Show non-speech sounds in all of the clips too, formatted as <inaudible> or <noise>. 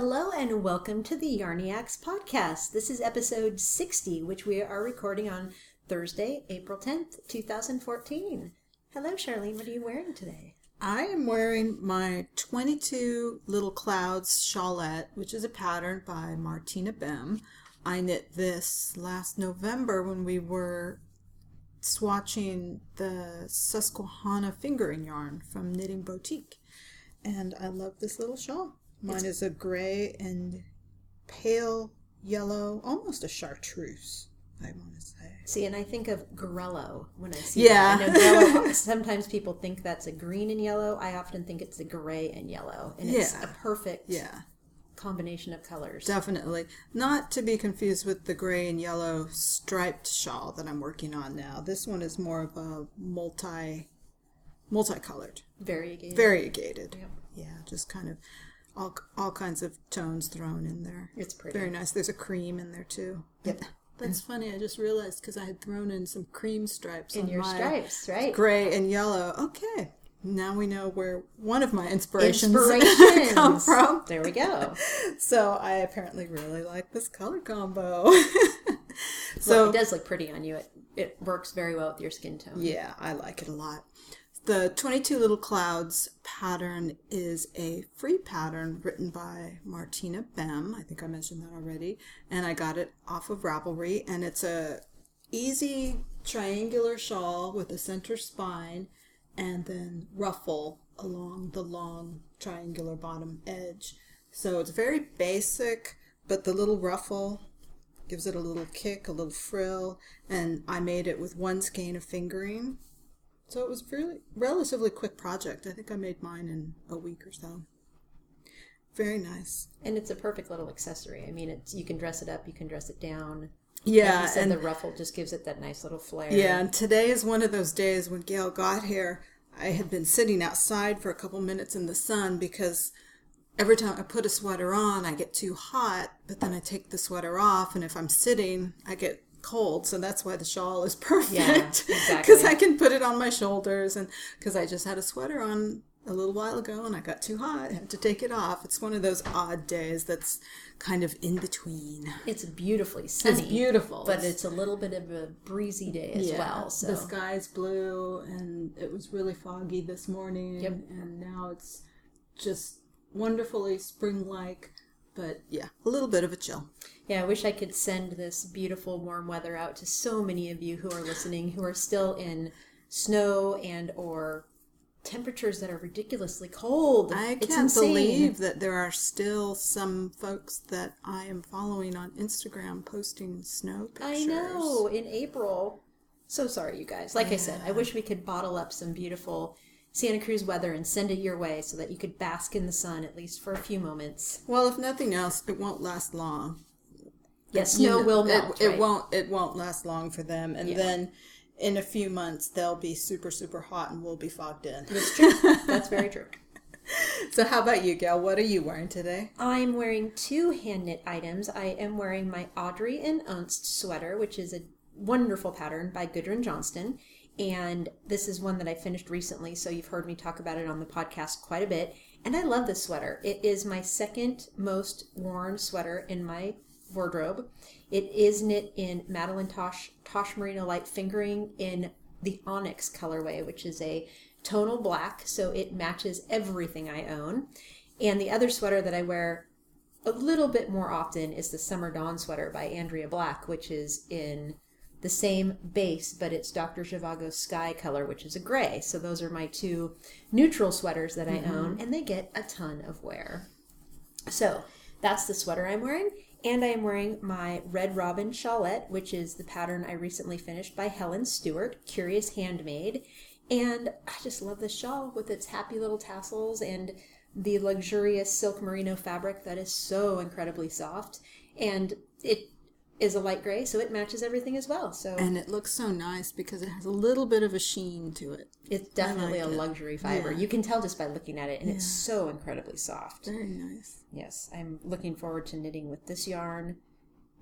Hello and welcome to the Yarniacs podcast. This is episode 60, which we are recording on Thursday, April 10th, 2014. Hello, Charlene. What are you wearing today? I am wearing my 22 Little Clouds shawlette, which is a pattern by Martina Behm. I knit this last November when we were swatching the Susquehanna fingering yarn from Knitting Boutique. And I love this little shawl. Mine is a gray and pale yellow, almost a chartreuse, I want to say. See, and I think of Gorello when I see Yeah. that. I know Gorello, <laughs> sometimes people think that's a green and yellow. I often think it's a gray and yellow. And it's a perfect Yeah, combination of colors. definitely. Not to be confused with the gray and yellow striped shawl that I'm working on now. This one is more of a multi multicolored. Variegated. variegated. Yep. Yeah, just kind of all all kinds of tones thrown in there. It's pretty. Very nice. There's a cream in there too. Yep. That's funny. I just realized because I had thrown in some cream stripes In your stripes, right? gray and yellow. Okay, now we know where one of my inspirations, <laughs> Inspirations. come from. There we go. <laughs> So I apparently really like this color combo. <laughs> So so it does look pretty on you. It it works very well with your skin tone. Yeah, I like it a lot. The 22 Little Clouds pattern is a free pattern written by Martina Behm. I think I mentioned that already. And I got it off of Ravelry. And it's a easy triangular shawl with a center spine and then ruffle along the long triangular bottom edge. So it's very basic, but the little ruffle gives it a little kick, a little frill, and I made it with one skein of fingering. So it was really relatively quick project. I think I made mine in a week or so. Very nice. And it's a perfect little accessory. I mean, it's you can dress it up, you can dress it down. Yeah, you said, and the ruffle just gives it that nice little flair. yeah, and today is one of those days when Gail got here. I had been sitting outside for a couple minutes in the sun because every time I put a sweater on, I get too hot, but then I take the sweater off, and if I'm sitting, I get cold. So that's why the shawl is <laughs> perfect. Yeah, Because exactly. I can put it on my shoulders, and because I just had a sweater on a little while ago and I got too hot, I had to take it off. It's one of those odd days that's kind of in between. It's beautifully sunny. It's beautiful. But it's a little bit of a breezy day as well. So the sky's blue, and it was really foggy this morning. Yep. And now it's just wonderfully spring-like, but yeah, a little bit of a chill. Yeah, I wish I could send this beautiful warm weather out to so many of you who are listening who are still in snow and or temperatures that are ridiculously cold. I It's can't insane. believe that there are still some folks that I am following on Instagram posting snow pictures. I know in April. So sorry, you guys. Like I said, I wish we could bottle up some beautiful Santa Cruz weather and send it your way so that you could bask in the sun at least for a few moments. Well, if nothing else, it won't last long. Yes, snow will it- melt. It, right? won't. It won't last long for them, and Yeah. then in a few months they'll be super super hot, and we'll be fogged in. That's true. That's very true. <laughs> So, how about you, Gail? What are you wearing today? I'm wearing two hand knit items. I am wearing my Audrey in Unst sweater, which is a wonderful pattern by Gudrun Johnston. And this is one that I finished recently, so you've heard me talk about it on the podcast quite a bit. And I love this sweater. It is my second most worn sweater in my wardrobe. It is knit in Madeline Tosh Tosh Merino light fingering in the Onyx colorway, which is a tonal black, so it matches everything I own. And the other sweater that I wear a little bit more often is the Summer Dawn sweater by Andrea Black, which is in the same base, but it's Dr. Zhivago's Sky color, which is a gray. So those are my two neutral sweaters that I mm-hmm. own, and they get a ton of wear. So that's the sweater I'm wearing. And I am wearing my Red Robin Shawlette, which is the pattern I recently finished by Helen Stewart, Curious Handmade. And I just love this shawl with its happy little tassels and the luxurious silk merino fabric that is so incredibly soft. And it is a light gray, so it matches everything as well. So And it looks so nice because it has a little bit of a sheen to it. it's definitely like a it. luxury fiber. Yeah. You can tell just by looking at it, and it's so incredibly soft. Very nice. Yes, I'm looking forward to knitting with this yarn.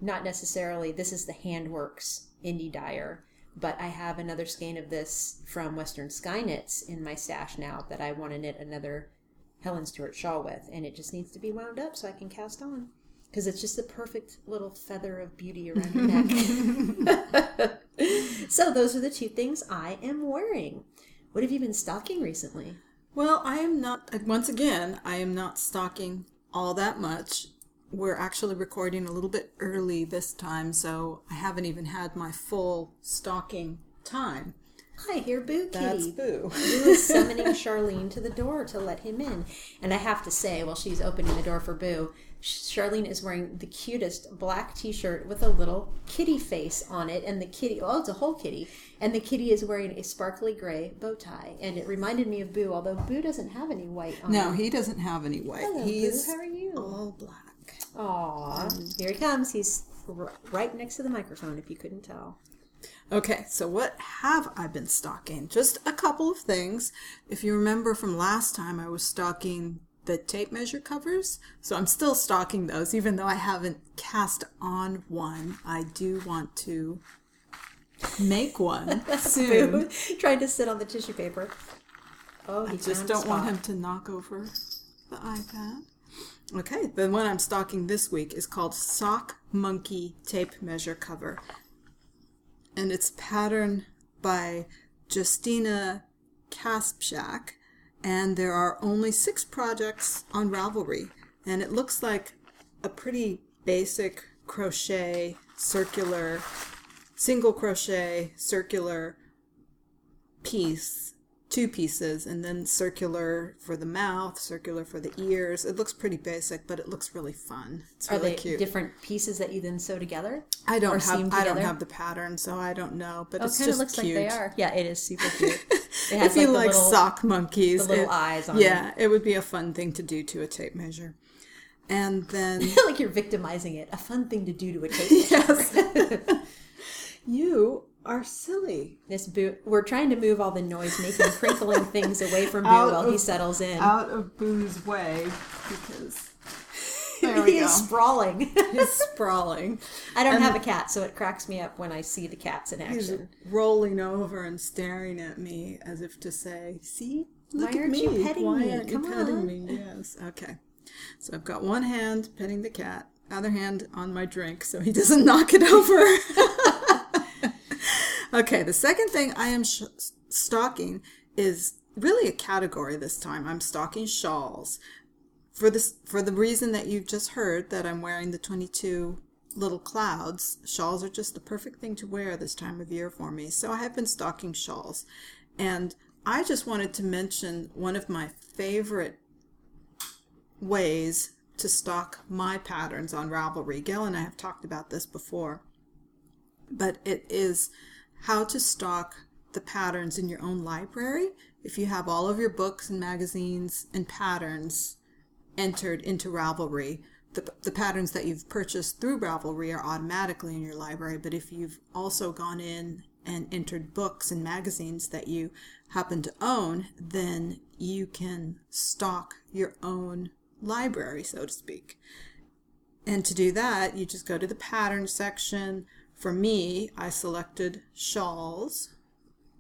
Not necessarily, this is the Handworks Indie Dyer, but I have another skein of this from Western Sky Knits in my stash now that I want to knit another Helen Stewart shawl with, and it just needs to be wound up so I can cast on. Because it's just the perfect little feather of beauty around your neck. <laughs> so those are the two things I am wearing. What have you been stocking recently? Well, I am not, uh, once again, I am not stocking all that much. We're actually recording a little bit early this time, so I haven't even had my full stocking time. Hi, here, Boo That's Boo. Boo is summoning <laughs> Charlene to the door to let him in. And I have to say, while she's opening the door for Boo, Charlene is wearing the cutest black t-shirt with a little kitty face on it and the kitty oh it's a whole kitty and the kitty is wearing a sparkly gray bow tie and it reminded me of boo although boo doesn't have any white on No, him. he doesn't have any white. Hello, He's boo how are you all black. Aw, here he comes he's r- right next to the microphone if you couldn't tell Okay, so what have I been stocking? Just a couple of things. If you remember from last time, I was stocking the tape measure covers. So I'm still stocking those, even though I haven't cast on one. I do want to make one <laughs> soon. trying to sit on the tissue paper oh he I just don't want him to knock over the iPad. Okay, the one I'm stocking this week is called Sock Monkey Tape Measure Cover. And it's patterned by Justina Kaspshak. And there are only six projects on Ravelry. And it looks like a pretty basic crochet, circular, single crochet, circular piece, two pieces, and then circular for the mouth, circular for the ears. It looks pretty basic, but it looks really fun. It's are really they cute. different pieces that you then sew together I don't have I don't have the pattern, so I don't know. But Oh, it's kind of just looks cute. like they are. Yeah, it is super <laughs> cute. It has If you the like little, sock monkeys, the little it- eyes on it. yeah, it would be a fun thing to do to a tape measure. And then feel <laughs> like you're victimizing it. A fun thing to do to a tape <laughs> measure. you are silly. This boo. We're trying to move all the noise making, crinkling <laughs> things away from Boo Out while he settles in. Out of Boo's way because <laughs> there we he go. <laughs> is sprawling. He's sprawling. I don't And- have a cat, so it cracks me up when I see the cats in He's action. rolling over and staring at me as if to say, "See, look Why at aren't me. you petting Why me? aren't Come you petting on." me?" Yes. Okay. So I've got one hand petting the cat, other hand on my drink, so he doesn't knock it over. Okay. The second thing I am sh- stocking is really a category this time. I'm stocking shawls for this for the reason that you've just heard that I'm wearing the 22 little clouds. Shawls are just the perfect thing to wear this time of year for me. So I have been stocking shawls. And I just wanted to mention one of my favorite ways to stock my patterns on Ravelry. Gail and I have talked about this before. But it is how to stock the patterns in your own library. If you have all of your books and magazines and patterns entered into Ravelry, the, the patterns that you've purchased through Ravelry are automatically in your library. But if you've also gone in and entered books and magazines that you happen to own, then you can stock your own library, so to speak. And to do that, you just go to the pattern section. For me, I selected shawls.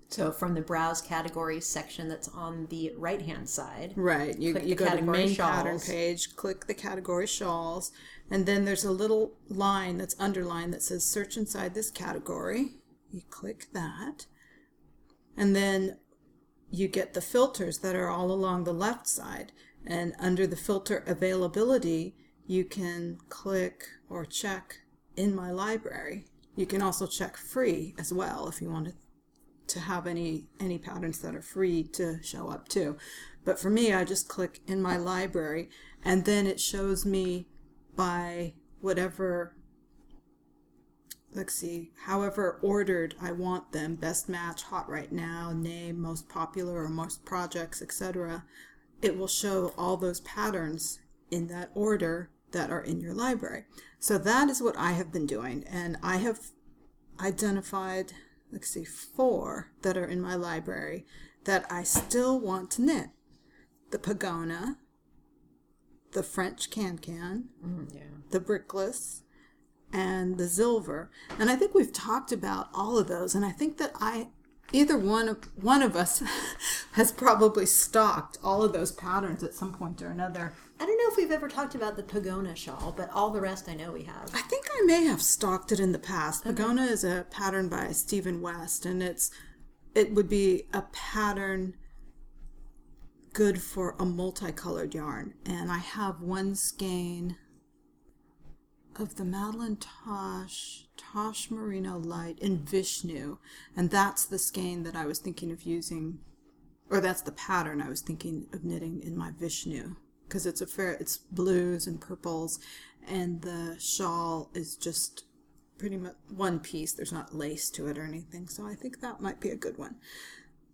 So from the browse categories section that's on the right hand side. Right. You, you go to the category main pattern page, click the category shawls, and then there's a little line that's underlined that says search inside this category. You click that. And then you get the filters that are all along the left side. And under the filter availability, you can click or check in my library. You can also check free as well if you want to to have any any patterns that are free to show up too. But for me, I just click in my library and then it shows me by whatever let's see, however ordered I want them, best match, hot right now, name, most popular or most projects, etc. It will show all those patterns in that order that are in your library. So that is what I have been doing and I have identified let's see, four that are in my library that I still want to knit. The Pogona, the French Can Can, mm-hmm, yeah. the Brickless, and the Zilver. And I think we've talked about all of those, and I think that I either one of one of us <laughs> has probably stocked all of those patterns at some point or another. I don't know if we've ever talked about the Pogona shawl, but all the rest I know we have. I think I may have stocked it in the past. Pogona is a pattern by Stephen West, and it's it would be a pattern good for a multicolored yarn. And I have one skein of the Madeline Tosh Tosh Merino Light in Vishnu, and that's the skein that I was thinking of using, or that's the pattern I was thinking of knitting in my Vishnu because it's a fair it's blues and purples, and the shawl is just pretty much one piece. There's not lace to it or anything, so I think that might be a good one.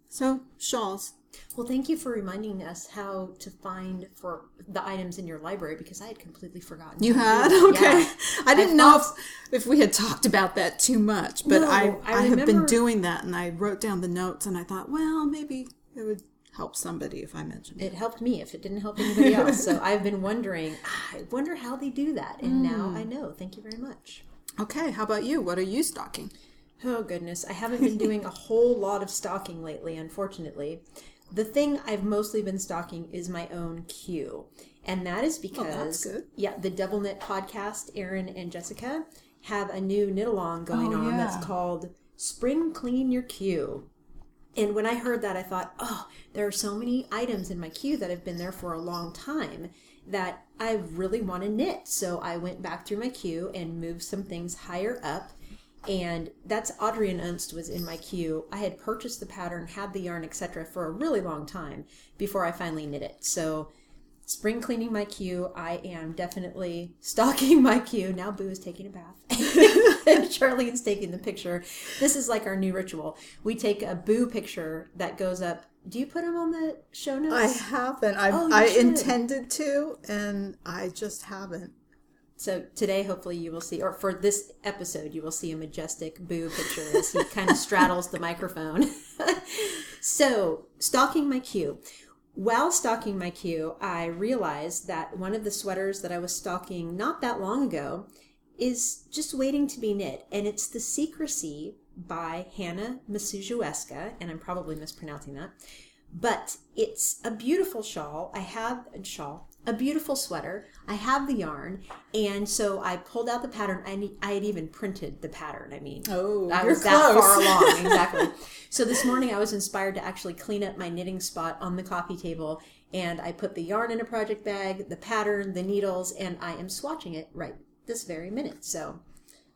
So shawls. Well, thank you for reminding us how to find for the items in your library because I had completely forgotten. You how to do had that. okay. Yeah. I didn't I know thought- if, if we had talked about that too much, but No, I I I, have been doing that, and I wrote down the notes, and I thought, well, maybe it would help somebody if I mentioned it. It helped me if it didn't help anybody else. So <laughs> I've been wondering, ah, I wonder how they do that. And now Mm. I know. Thank you very much. Okay, how about you? What are you stocking? Oh, goodness. I haven't been doing a whole lot of stocking lately, unfortunately. The thing I've mostly been stocking is my own queue. And that is because, good. yeah, the Double Knit podcast, Erin and Jessica, have a new knit along going Oh, on yeah. that's called Spring Clean Your Queue. And when I heard that, I thought, oh, there are so many items in my queue that have been there for a long time that I really want to knit. So I went back through my queue and moved some things higher up. And that's Audrey in Unst was in my queue. I had purchased the pattern, had the yarn, etc. for a really long time before I finally knit it. So spring cleaning my queue. I am definitely stalking my queue. Now Boo is taking a bath. <laughs> and Charlene's taking the picture. This is like our new ritual. We take a Boo picture that goes up. Do you put them on the show notes? I haven't. I, Oh, I should. intended to, and I just haven't. So today, hopefully, you will see, or for this episode, you will see a majestic Boo picture as he kind of <laughs> straddles the microphone. <laughs> so, stalking my queue. While stalking my queue, I realized that one of the sweaters that I was stalking not that long ago is just waiting to be knit, and it's the Secrecy by Hannah Maciejewska, and I'm probably mispronouncing that. But it's a beautiful shawl. I have a shawl, a beautiful sweater. I have the yarn, and so I pulled out the pattern. I ne- I had even printed the pattern. I mean, Oh, I you're was that far along <laughs> exactly. so this morning I was inspired to actually clean up my knitting spot on the coffee table, and I put the yarn in a project bag, the pattern, the needles, and I am swatching it right this very minute. So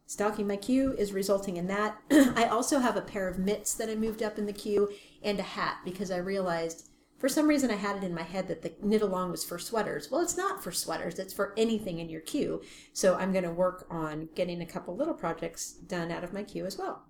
Stocking my queue is resulting in that. <clears throat> I also have a pair of mitts that I moved up in the queue and a hat because I realized for some reason I had it in my head that the knit along was for sweaters. Well, it's not for sweaters, it's for anything in your queue. So I'm going to work on getting a couple little projects done out of my queue as well.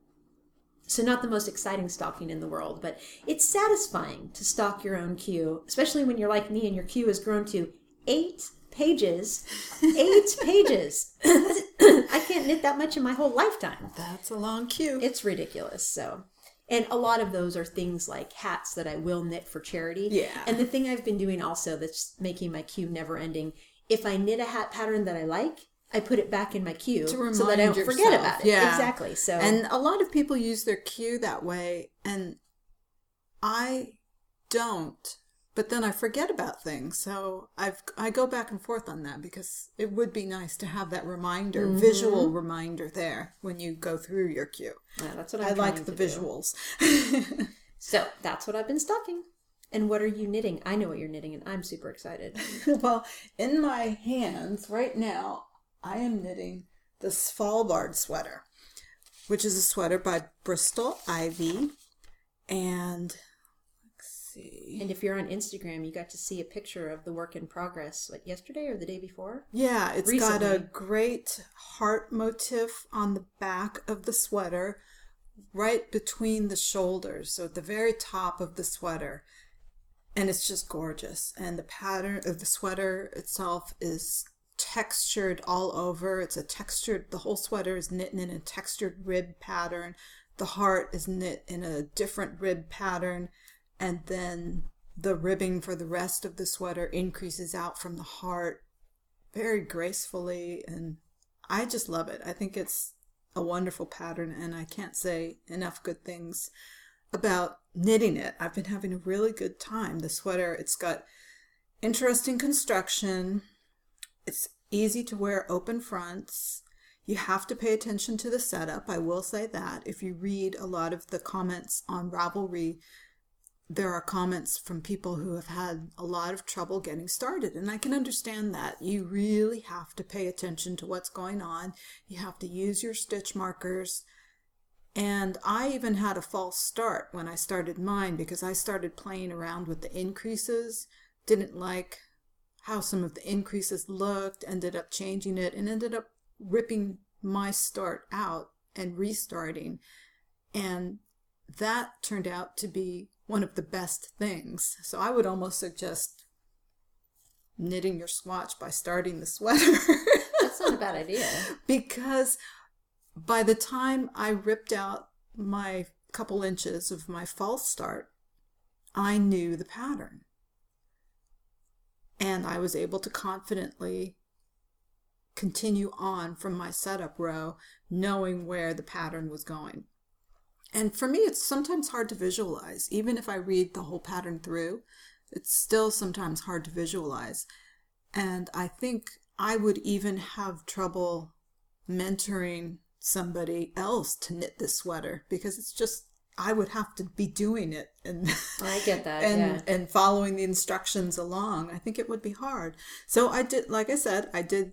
So, not the most exciting stocking in the world, but it's satisfying to stock your own queue, especially when you're like me and your queue has grown to eight pages. Eight <laughs> pages. <clears throat> I can't knit that much in my whole lifetime. That's a long queue. It's ridiculous. So, and a lot of those are things like hats that I will knit for charity. Yeah. And the thing I've been doing also that's making my queue never ending. If I knit a hat pattern that I like, I put it back in my queue so that I don't forget about it. Yeah. Exactly. So And a lot of people use their queue that way, and I don't. But then I forget about things, so I've I go back and forth on that because it would be nice to have that reminder, Mm-hmm. visual reminder there when you go through your queue. yeah, that's what I'm I like the visuals. <laughs> So that's what I've been stocking. And what are you knitting? I know what you're knitting, and I'm super excited. <laughs> well, in my hands right now, I am knitting the Svalbard sweater, which is a sweater by Bristol Ivy. And see. And if you're on Instagram, you got to see a picture of the work in progress. like yesterday or the day before? Yeah, it's got a great heart motif on the back of the sweater, right between the shoulders, so at the very top of the sweater. And it's just gorgeous. And the pattern of the sweater itself is textured all over. It's a textured, the whole sweater is knit in a textured rib pattern. The heart is knit in a different rib pattern. And then the ribbing for the rest of the sweater increases out from the heart very gracefully and I just love it. I think it's a wonderful pattern and I can't say enough good things about knitting it. I've been having a really good time. The sweater, it's got interesting construction. It's easy to wear open fronts. You have to pay attention to the setup. I will say that. If you read a lot of the comments on Ravelry, there are comments from people who have had a lot of trouble getting started. And I can understand that. You really have to pay attention to what's going on. You have to use your stitch markers. And I even had a false start when I started mine because I started playing around with the increases, didn't like how some of the increases looked, ended up changing it, and ended up ripping my start out and restarting. And that turned out to be one of the best things. So I would almost suggest knitting your swatch by starting the sweater. <laughs> That's not a bad idea. because by the time I ripped out my couple inches of my false start, I knew the pattern. And I was able to confidently continue on from my setup row, knowing where the pattern was going. And for me, it's sometimes hard to visualize. Even if I read the whole pattern through, it's still sometimes hard to visualize. And I think I would even have trouble mentoring somebody else to knit this sweater because it's just I would have to be doing it and I get that <laughs> and yeah. and following the instructions along. I think it would be hard. So I did like I said, I did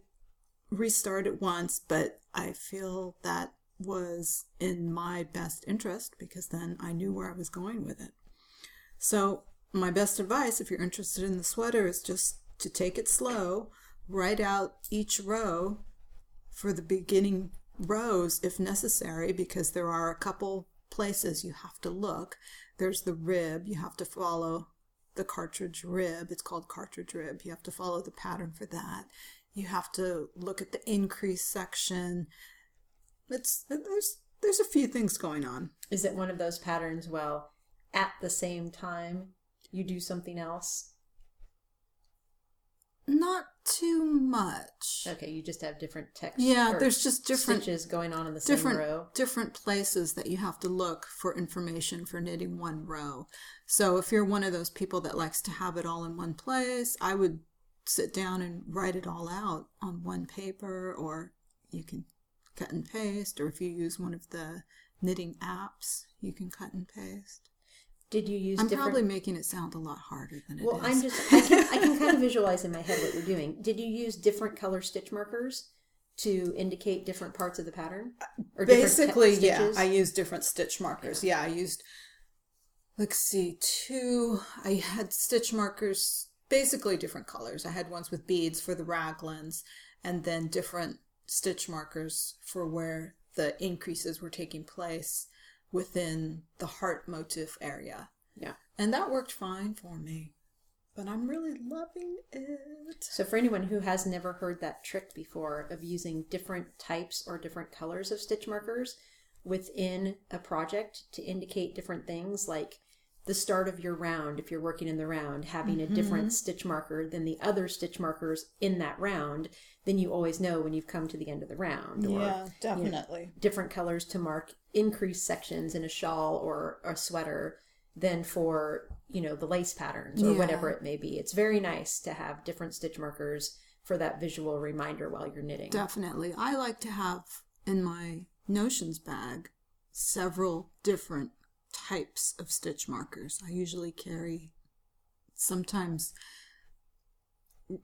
restart it once, but I feel that was in my best interest because then I knew where I was going with it. So, my best advice if you're interested in the sweater is just to take it slow, write out each row for the beginning rows if necessary because there are a couple places you have to look. There's the rib, you have to follow the cartridge rib. It's called cartridge rib. You have to follow the pattern for that. You have to look at the increase section it's there's there's a few things going on. Is it one of those patterns? Well, at the same time, you do something else. Not too much. Okay, you just have different text. Yeah, there's just different stitches going on in the different, same row. Different places that you have to look for information for knitting one row. So if you're one of those people that likes to have it all in one place, I would sit down and write it all out on one paper, or you can cut and paste, or if you use one of the knitting apps, you can cut and paste. Did you use? I'm different... probably making it sound a lot harder than it well, is. I'm just I can, I can kind of <laughs> visualize in my head what you're doing. Did you use different color stitch markers to indicate different parts of the pattern? Uh, or Basically, te- yeah. I used different stitch markers. Yeah. yeah, I used. Let's see, two. I had stitch markers, basically different colors. I had ones with beads for the raglans, and then different stitch markers for where the increases were taking place within the heart motif area. Yeah. And that worked fine for me. But I'm really loving it. So, for anyone who has never heard that trick before of using different types or different colors of stitch markers within a project to indicate different things, like the start of your round, if you're working in the round, having mm-hmm. a different stitch marker than the other stitch markers in that round, then you always know when you've come to the end of the round. Or, yeah, definitely. You know, different colors to mark increased sections in a shawl or a sweater than for, you know, the lace patterns or yeah. whatever it may be. It's very nice to have different stitch markers for that visual reminder while you're knitting. Definitely. I like to have in my notions bag several different types of stitch markers. I usually carry sometimes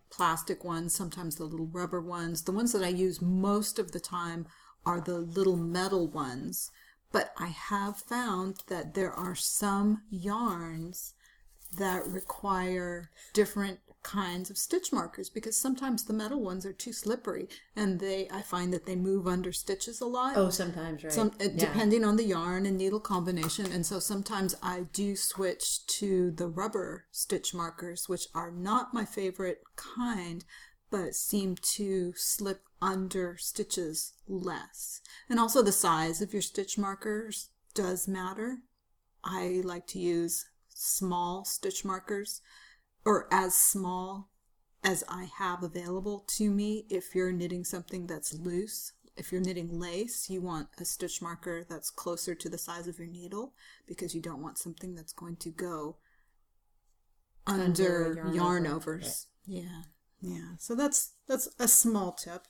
plastic ones, sometimes the little rubber ones. The ones that I use most of the time are the little metal ones. But I have found that there are some yarns that require different kinds of stitch markers because sometimes the metal ones are too slippery and they I find that they move under stitches a lot. Oh, sometimes, right. Some, uh, yeah. depending on the yarn and needle combination and so sometimes I do switch to the rubber stitch markers which are not my favorite kind but seem to slip under stitches less. And also the size of your stitch markers does matter. I like to use small stitch markers or as small as I have available to me if you're knitting something that's loose. if you're knitting lace, you want a stitch marker that's closer to the size of your needle because you don't want something that's going to go under, Under yarn, yarn overs. Yeah. Yeah. So that's that's a small tip.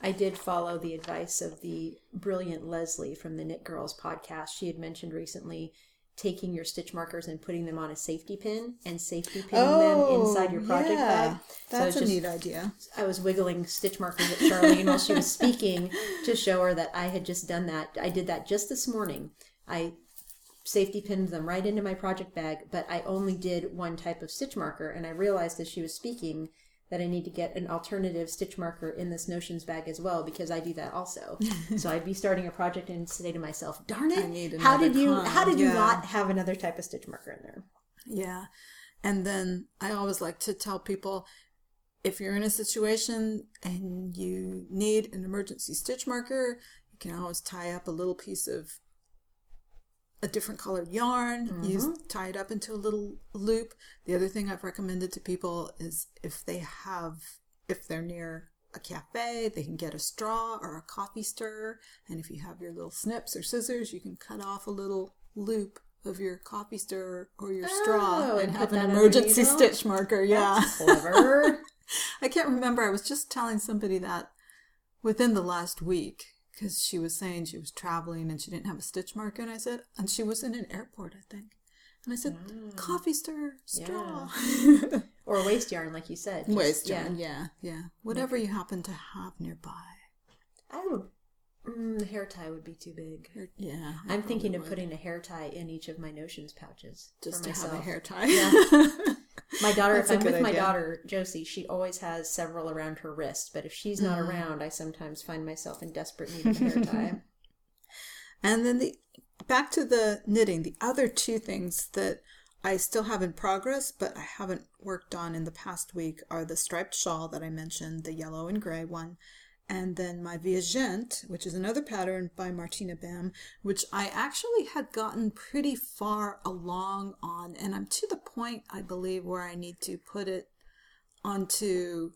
I did follow the advice of the brilliant Leslie from the Knit Girls podcast. She had mentioned recently taking your stitch markers and putting them on a safety pin and safety pinning them inside your oh, project bag. Oh, That's so a just- neat idea. I was wiggling stitch markers at Charlene while she was speaking to show her that I had just done that. I did that just this morning. I safety pinned them right into my project bag, but I only did one type of stitch marker, and I realized as she was speaking that I need to get an alternative stitch marker in this notions bag as well because I do that also. <laughs> so I'd be starting a project and say to myself, "Darn it! I need how did you kind." how did you not have another type of stitch marker in there?" Yeah. And then I always like to tell people if you're in a situation and you need an emergency stitch marker, you can always tie up a little piece of a different colored yarn, use tie it up into a little loop. The other thing I've recommended to people is if they have if they're near a cafe, they can get a straw or a coffee stirrer, and if you have your little snips or scissors, you can cut off a little loop of your coffee stirrer or your straw Oh, and and have an emergency stitch marker. Yeah. Clever. <laughs> I can't remember. I was just telling somebody that within the last week because she was saying she was traveling and she didn't have a stitch marker. And I said, and she was in an airport, I think. And I said, coffee stir, straw. <laughs> or waste yarn, like you said. Just- Waste yarn, yeah, yeah. Whatever you happen to have nearby. I would. Mm, the hair tie would be too big. Yeah. I'm thinking of would. putting a hair tie in each of my notions pouches just to myself. have a hair tie. Yeah. <laughs> My daughter, if That's a I'm with good my daughter Josie, she always has several around her wrist. But if she's not Mm. around, I sometimes find myself in desperate need of a hair tie. <laughs> And then the back to the knitting, the other two things that I still have in progress, but I haven't worked on in the past week are the striped shawl that I mentioned, the yellow and gray one, and then my Viagente, which is another pattern by Martina Behm, which I actually had gotten pretty far along on, and I'm to the point, I believe, where I need to put it onto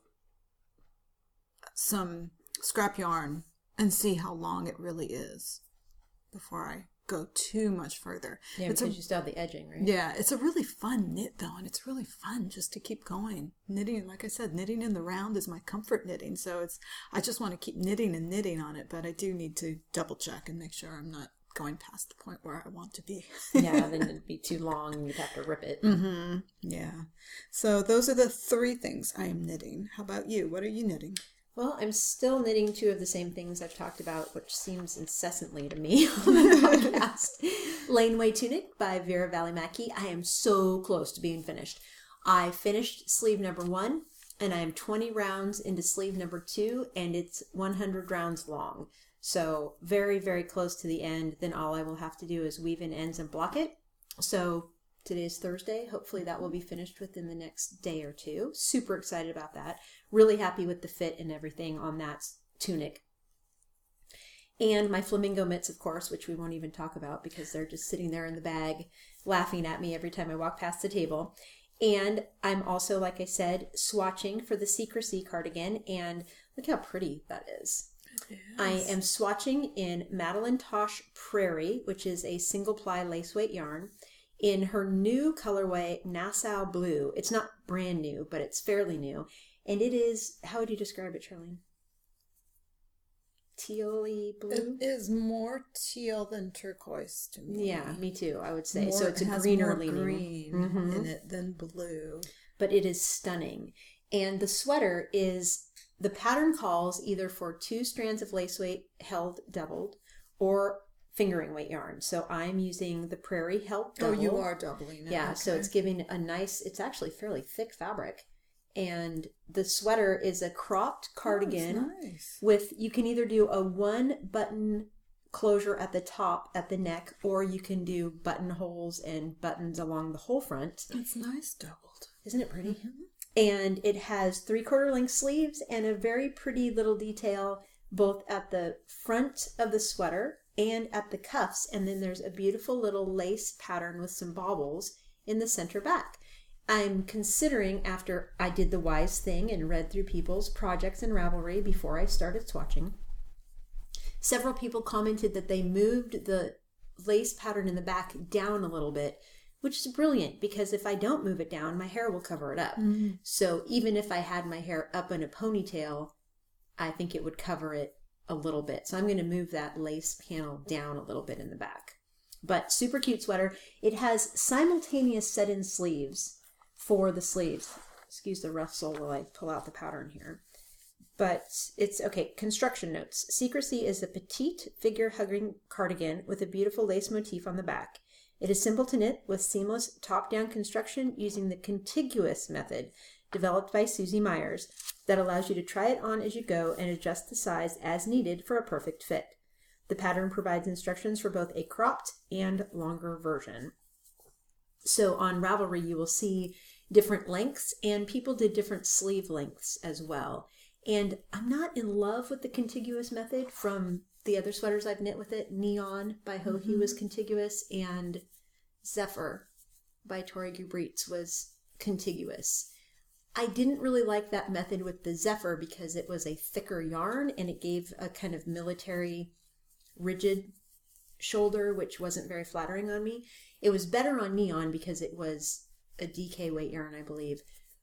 some scrap yarn and see how long it really is before I go too much further. Yeah, it's because a, you still have the edging, right? yeah, it's a really fun knit though, and it's really fun just to keep going. Knitting, like I said, knitting in the round is my comfort knitting, so it's I just want to keep knitting and knitting on it, but I do need to double check and make sure I'm not going past the point where I want to be. yeah, <laughs> then it'd be too long and you'd have to rip it. mm-hmm. Yeah. So those are the three things I am knitting. How about you? What are you knitting? Well, I'm still knitting two of the same things I've talked about, which seems incessantly to me <laughs> on the podcast. Laneway Tunic by Veera Välimäki. I am so close to being finished. I finished sleeve number one, and I am 20 rounds into sleeve number two, and it's 100 rounds long. So very, very close to the end. Then all I will have to do is weave in ends and block it. So today's Thursday. Hopefully that will be mm-hmm. finished within the next day or two. Super excited about that. Really happy with the fit and everything on that tunic. And my flamingo mitts, of course, which we won't even talk about because they're just sitting there in the bag laughing at me every time I walk past the table. And I'm also, like I said, swatching for the Secrecy cardigan. And look how pretty that is. I am swatching in Madeline Tosh Prairie, which is a single ply lace weight yarn, in her new colorway Nassau Blue. It's not brand new, but it's fairly new. And it is, how would you describe it, Charlene? Teal-y blue? It is more teal than turquoise to me. Yeah, me too, I would say. More- so it's a it greener more leaning. green Mhm. in it than blue. but it is stunning. And the sweater is the pattern calls either for two strands of lace weight held doubled or fingering weight yarn. So I'm using the prairie held Oh, you are doubling it. Yeah, so it's giving a nice, it's actually fairly thick fabric. And the sweater is a cropped cardigan Oh, nice. with, you can either do a one button closure at the top at the neck, or you can do buttonholes and buttons along the whole front. It's nice doubled. Isn't it pretty? Mm-hmm. And it has three quarter length sleeves and a very pretty little detail both at the front of the sweater and at the cuffs. And then there's a beautiful little lace pattern with some baubles in the center back. I'm considering after I did the wise thing and read through people's projects and Ravelry before I started swatching several people commented that they moved the lace pattern in the back down a little bit, which is brilliant because if I don't move it down, my hair will cover it up. Mm-hmm. So even if I had my hair up in a ponytail, I think it would cover it a little bit. So I'm going to move that lace panel down a little bit in the back. But super cute sweater. It has simultaneous set in sleeves for the sleeves. Excuse the rustle while I pull out the pattern here. But it's okay. Construction notes. Secrecy is a petite figure hugging cardigan with a beautiful lace motif on the back. It is simple to knit with seamless top down construction using the contiguous method developed by Susie Myers that allows you to try it on as you go and adjust the size as needed for a perfect fit. The pattern provides instructions for both a cropped and longer version. So on Ravelry, you will see different lengths, and people did different sleeve lengths as well. And I'm not in love with the contiguous method from the other sweaters I've knit with it. Neon by Hohi mm-hmm. was contiguous, and Zephyr by Tori Gurbisz was contiguous. I didn't really like that method with the Zephyr because it was a thicker yarn and it gave a kind of military rigid shoulder, which wasn't very flattering on me. It was better on Neon because it was a DK weight yarn, I believe.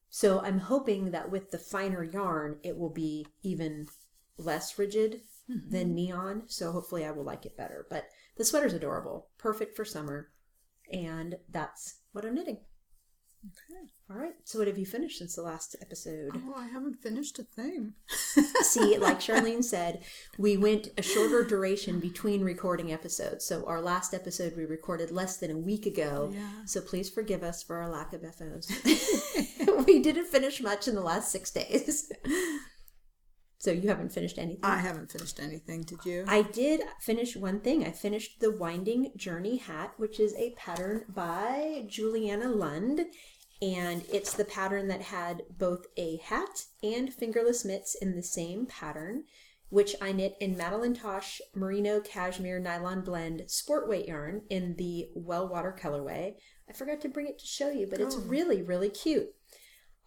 So I'm hoping that with the finer yarn, it will be even less rigid mm-hmm. than Neon. So hopefully I will like it better. But the sweater's adorable, perfect for summer. And that's what I'm knitting. Okay. All right. So what have you finished since the last episode? Oh, I haven't finished a thing. <laughs> See, like <laughs> Charlene said, we went a shorter duration between recording episodes. So our last episode we recorded less than a week ago. Yeah. So please forgive us for our lack of FOs. <laughs> we didn't finish much in the last six days. So you haven't finished anything. I haven't finished anything. Did you? I did finish one thing. I finished the Winding Journey hat, which is a pattern by Juliana Lund. And it's the pattern that had both a hat and fingerless mitts in the same pattern, which I knit in Madeline Tosh Merino Cashmere Nylon Blend Sport Weight yarn in the Well Water colorway. I forgot to bring it to show you, but it's oh. really, really cute.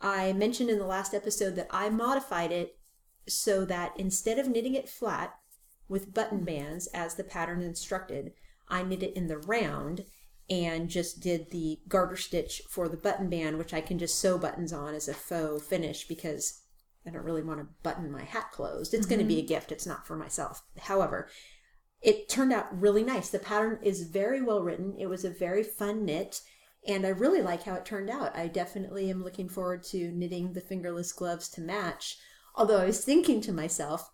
I mentioned in the last episode that I modified it so that instead of knitting it flat with button bands as the pattern instructed, I knit it in the round and just did the garter stitch for the button band, which I can just sew buttons on as a faux finish because I don't really want to button my hat closed. It's going to be mm-hmm. a gift, it's not for myself. However, it turned out really nice. The pattern is very well written. It was a very fun knit, and I really like how it turned out. I definitely am looking forward to knitting the fingerless gloves to match. Although I was thinking to myself,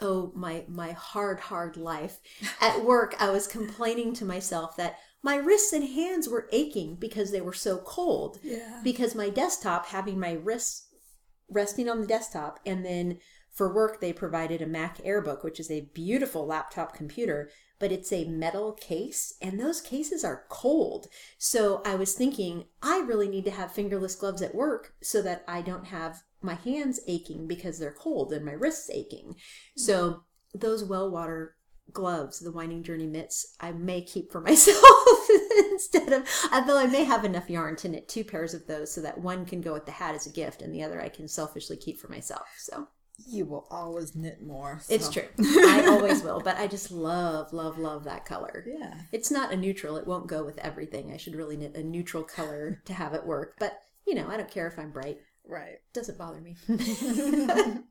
oh my my hard hard life at work i was complaining to myself that my wrists and hands were aching because they were so cold. Yeah. because my desktop having my wrists resting on the desktop and then for work they provided a mac airbook which is a beautiful laptop computer but it's a metal case and those cases are cold. So i was thinking i really need to have fingerless gloves at work so that i don't have my hands aching because they're cold and my wrists aching. So mm-hmm. those well water gloves, the winding journey mitts, I may keep for <laughs> myself instead of although I may have enough yarn to knit two pairs of those so that one can go with the hat as a gift and the other I can selfishly keep for myself. So You will always knit more. it's true. I always will, but I just love, love, love that color. Yeah. It's not a neutral, it won't go with everything. I should really knit a neutral color to have it work. But you know, I don't care if I'm bright. Right. Doesn't bother me. <laughs>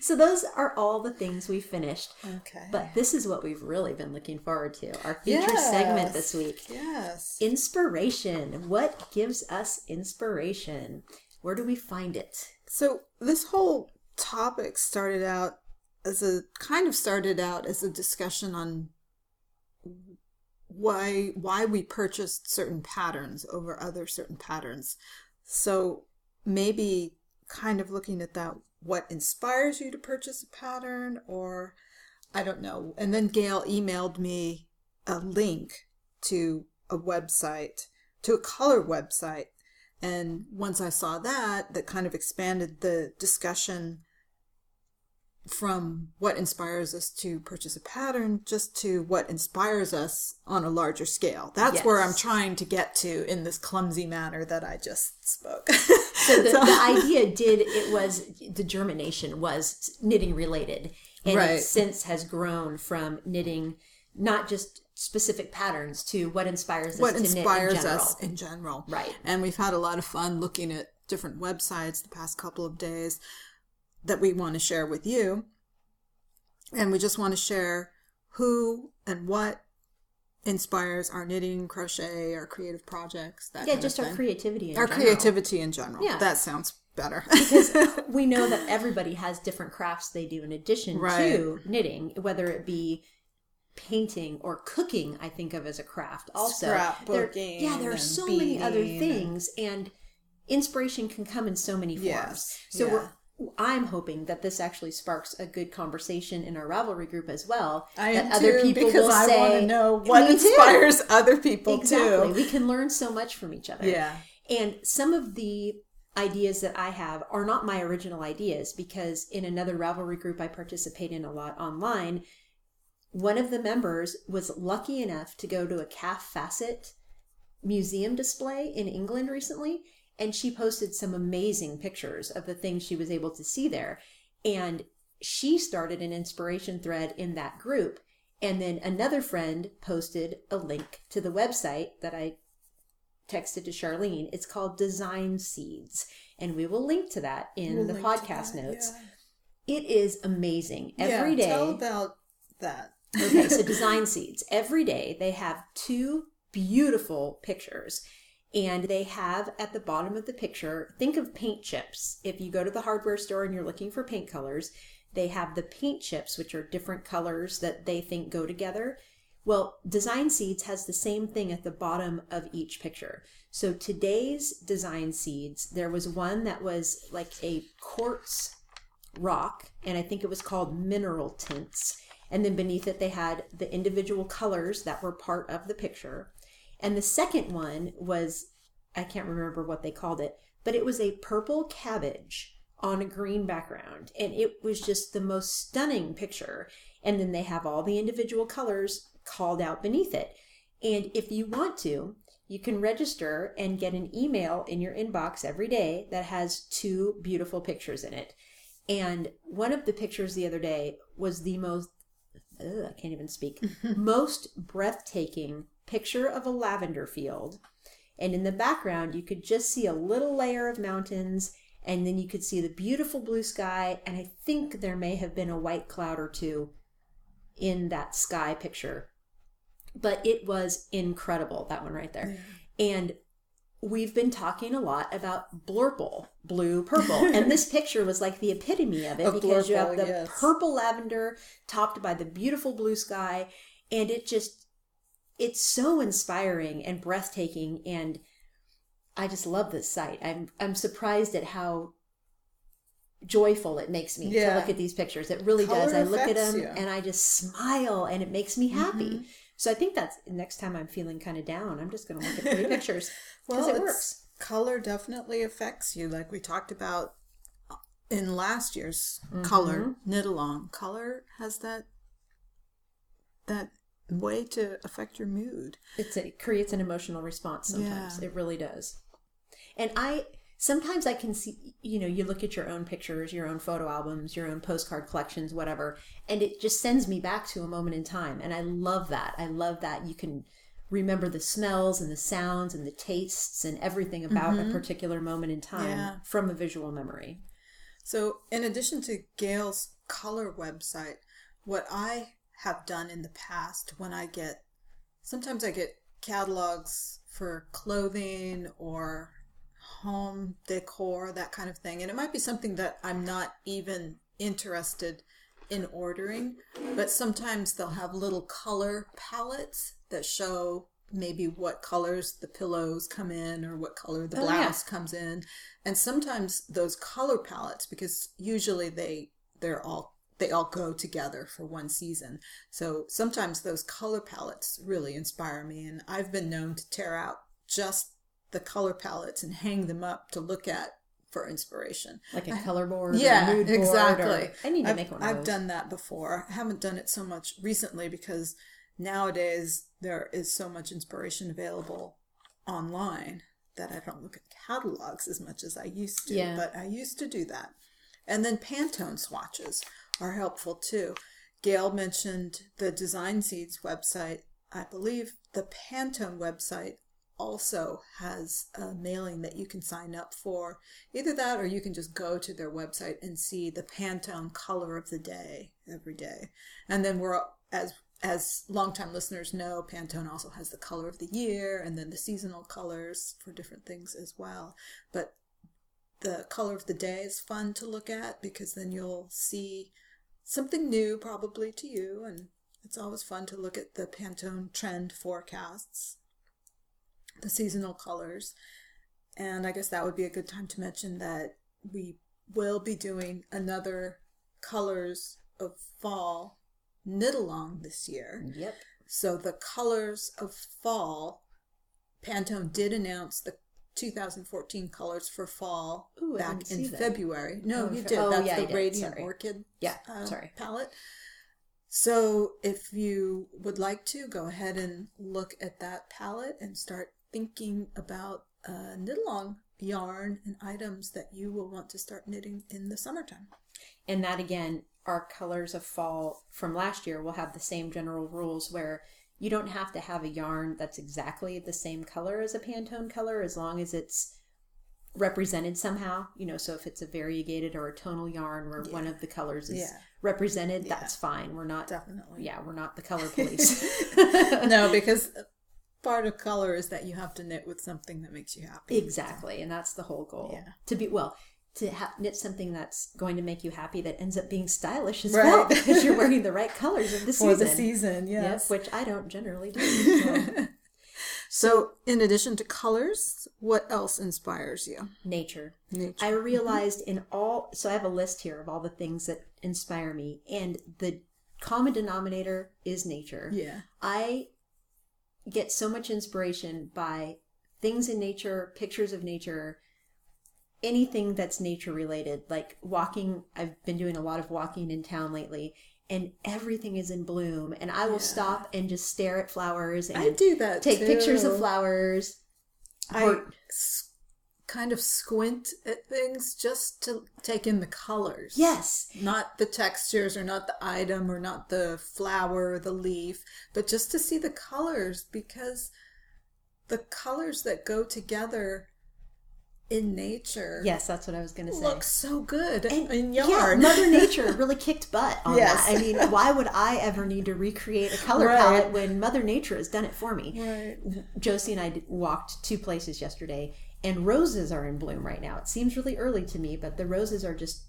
so those are all the things we finished. Okay. But this is what we've really been looking forward to our feature segment this week. Yes. Inspiration. What gives us inspiration? Where do we find it? So this whole topic started out as a kind of started out as a discussion on why why we purchased certain patterns over other certain patterns. So maybe kind of looking at that what inspires you to purchase a pattern or I don't know. And then Gail emailed me a link to a website, to a color website. And once I saw that, that kind of expanded the discussion from what inspires us to purchase a pattern just to what inspires us on a larger scale. That's where I'm trying to get to in this clumsy manner that I just spoke. <laughs> So the, the idea did it was the germination was knitting related, and Right. it since has grown from knitting not just specific patterns to what inspires us what to knit in us in general. Right. And we've had a lot of fun looking at different websites the past couple of days that we want to share with you. And we just want to share who and what inspires our knitting, crochet, our creative projects. That yeah, just our creativity. In our general. creativity in general. Yeah. that sounds better. Because <laughs> we know that everybody has different crafts they do in addition Right. to knitting, whether it be painting or cooking. I think of as a craft. Also, There- Scrapbooking yeah, there are so many other things, and inspiration can come in so many forms. Yes, So yeah. we're. I'm hoping that this actually sparks a good conversation in our Ravelry group as well. I that am other too, people because will I say, want to know what "Me too." inspires <laughs> other people Exactly. too. We can learn so much from each other. Yeah. And some of the ideas that I have are not my original ideas because in another Ravelry group I participate in a lot online, one of the members was lucky enough to go to a Kaffe Fassett museum display in England recently and she posted some amazing pictures of the things she was able to see there and she started an inspiration thread in that group and then another friend posted a link to the website that I texted to Charlene. It's called Design Seeds, and we will link to that in We'll the podcast that, notes. yeah. It is amazing. Every yeah, day. Tell about that. okay, so <laughs> Design Seeds. Every day they have two beautiful pictures. And they have at the bottom of the picture, think of paint chips. If you go to the hardware store and you're looking for paint colors, they have the paint chips, which are different colors that they think go together. Well, Design Seeds has the same thing at the bottom of each picture. So today's Design Seeds, there was one that was like a quartz rock, and I think it was called mineral tints. And then beneath it, they had the individual colors that were part of the picture. And the second one was, I can't remember what they called it, but it was a purple cabbage on a green background. And it was just the most stunning picture. And then they have all the individual colors called out beneath it. And if you want to, you can register and get an email in your inbox every day that has two beautiful pictures in it. And one of the pictures the other day was the most, ugh, I can't even speak, <laughs> most breathtaking picture of a lavender field. And in the background, you could just see a little layer of mountains, and then you could see the beautiful blue sky. And I think there may have been a white cloud or two in that sky picture. But it was incredible, that one right there. And we've been talking a lot about blurple, blue, purple. and this <laughs> picture was like the epitome of it because you have the yes. purple lavender topped by the beautiful blue sky. And it just, it's so inspiring and breathtaking. And I just love this site. I'm, I'm surprised at how joyful it makes me to look at these pictures. It really Color does. I look at them you. Mm-hmm. and I just smile and it makes me happy. So I think that's next time I'm feeling kind of down, I'm just going to look at pretty <laughs> pictures because Well, it works. Color definitely affects you, like we talked about in last year's Mm-hmm. color knit along. Color has that way to affect your mood. It's it creates an emotional response sometimes. Yeah. It really does. And I sometimes I can see you know, you look at your own pictures, your own photo albums, your own postcard collections, whatever, and it just sends me back to a moment in time. And I love that. I love that you can remember the smells and the sounds and the tastes and everything about a particular moment in time Mm-hmm. Yeah. from a visual memory. So, in addition to Gail's color website, what I have done in the past when I get sometimes I get catalogs for clothing or home decor, that kind of thing. And it might be something that I'm not even interested in ordering, but sometimes they'll have little color palettes that show maybe what colors the pillows come in or what color the Oh, yeah. blouse comes in. And sometimes those color palettes because usually they they're all they all go together for one season. So sometimes those color palettes really inspire me and I've been known to tear out just the color palettes and hang them up to look at for inspiration. Like a color board, Yeah, or a mood board, exactly. or- I need to I've, make one of I've done that before. I haven't done it so much recently because nowadays there is so much inspiration available online that I don't look at catalogs as much as I used to. Yeah. But I used to do that. And then Pantone swatches are helpful too. Gail mentioned the Design Seeds website. I believe the Pantone website also has a mailing that you can sign up for. Either that or you can just go to their website and see the Pantone color of the day every day. And then we're as as longtime listeners know, Pantone also has the color of the year and then the seasonal colors for different things as well. But the color of the day is fun to look at because then you'll see something new probably to you and it's always fun to look at the Pantone trend forecasts the seasonal colors. And I guess that would be a good time to mention that we will be doing another colors of fall knit along this year. Yep. So the colors of fall, Pantone did announce the 2014 colors for fall Ooh, back in see that. February. No, Oh, you did. oh, That's yeah, the. Radiant Sorry. Orchid Yeah, uh, sorry. palette. So if you would like to, go ahead and look at that palette and start thinking about uh, knit along yarn and items that you will want to start knitting in the summertime. And that again, our colors of fall from last year will have the same general rules where you don't have to have a yarn that's exactly the same color as a Pantone color as long as it's represented somehow. You know, so if it's a variegated or a tonal yarn where one of the colors is Yeah. represented, that's fine. We're not Definitely. yeah, we're not the color <laughs> police. <laughs> no, <laughs> because part of color is that you have to knit with something that makes you happy. exactly, and that's the whole goal. Yeah. To be well, to ha- knit something that's going to make you happy that ends up being stylish as Right. well because you're wearing the <laughs> right colors of the season. For the season, Yep, yes. which I don't generally do. <laughs> so. So, in addition to colors, what else inspires you? Nature. Nature. I mm-hmm. realized in all, so I have a list here of all the things that inspire me, and the common denominator is nature. yeah. I get so much inspiration by things in nature, pictures of nature, anything that's nature related. Like walking, I've been doing a lot of walking in town lately, and everything is in bloom. And I will Yeah. stop and just stare at flowers and I do that. take pictures of flowers. I Or- kind of squint at things just to take in the colors. Yes. Not the textures or not the item or not the flower or the leaf, but just to see the colors because the colors that go together in nature Yes, that's what I was going to say. look so good And, in yeah. Mother <laughs> Nature really kicked butt on Yes. that. I mean, why would I ever need to recreate a color Right. palette when Mother Nature has done it for me? right. Josie and I did- walked two places yesterday, and roses are in bloom right now. It seems really early to me, but the roses are just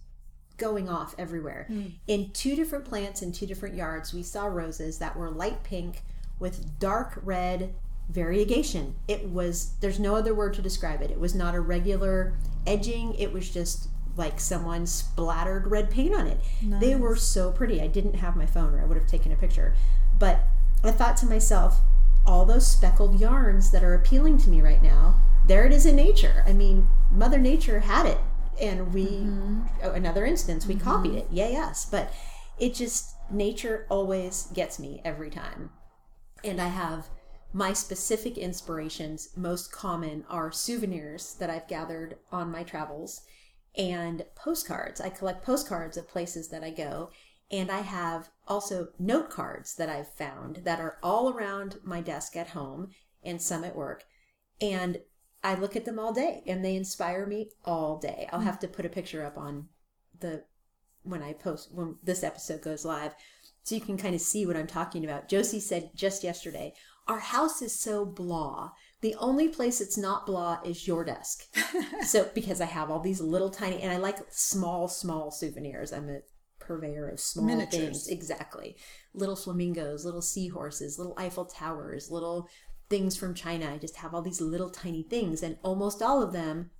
going off everywhere. Hmm. In two different plants in two different yards, we saw roses that were light pink with dark red variegation. It was, there's no other word to describe it. It was not a regular edging, it was just like someone splattered red paint on it. They were so pretty. I didn't have my phone or I would have taken a picture. But I thought to myself, all those speckled yarns that are appealing to me right now, there it is in nature. I mean, Mother Nature had it, and we, mm-hmm. oh, another instance, we copied mm-hmm. it. Yay, us. But it just, nature always gets me every time. And I have my specific inspirations, most common are souvenirs that I've gathered on my travels and postcards. I collect postcards of places that I go. And I have also note cards that I've found that are all around my desk at home and some at work. And I look at them all day and they inspire me all day. I'll have to put a picture up on the when I post when this episode goes live so you can kind of see what I'm talking about. Josie said just yesterday, our house is so blah. The only place it's not blah is your desk. <laughs> so because I have all these little tiny and I like small small souvenirs. I'm a purveyor of small Miniatures. things. Exactly. Little flamingos, little seahorses, little Eiffel towers, little things from China. I just have all these little tiny things and almost all of them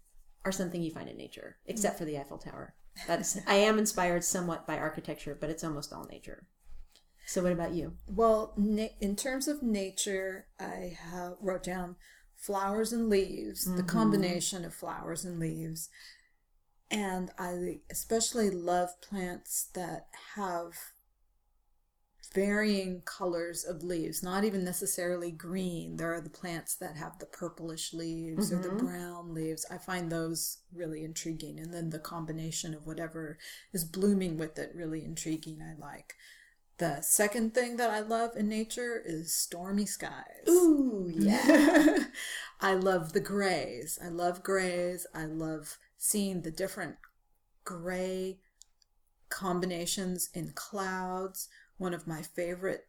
are something you find in nature, except mm. for the Eiffel Tower. That's I am inspired somewhat by architecture, but it's almost all nature. So what about you? Well, na- in terms of nature, I have wrote down flowers and leaves, the mm-hmm. combination of flowers and leaves. And I especially love plants that have varying colors of leaves, not even necessarily green. There are the plants that have the purplish leaves or the mm-hmm. brown leaves. I find those really intriguing. And then the combination of whatever is blooming with it really intriguing. I like. The second thing that I love in nature is stormy skies. Ooh, <laughs> yeah. I love the grays. I love grays. I love seeing the different gray combinations in clouds. One of my favorite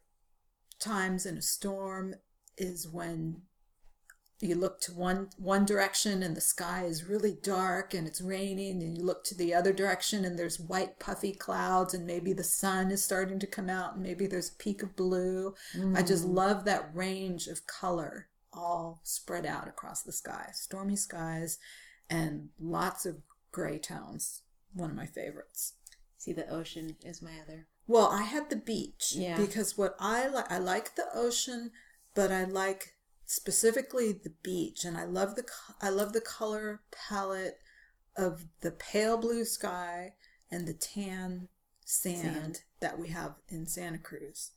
times in a storm is when you look to one one direction and the sky is really dark and it's raining and you look to the other direction and there's white puffy clouds and maybe the sun is starting to come out and maybe there's a peak of blue. Mm. i just love that range of color all spread out across the sky. Stormy skies and lots of gray tones one of my favorites. See the ocean is my other. Well i had the beach yeah. because what i like i like the ocean but i like specifically the beach and i love the i love the color palette of the pale blue sky and the tan sand, sand. that we have in santa cruz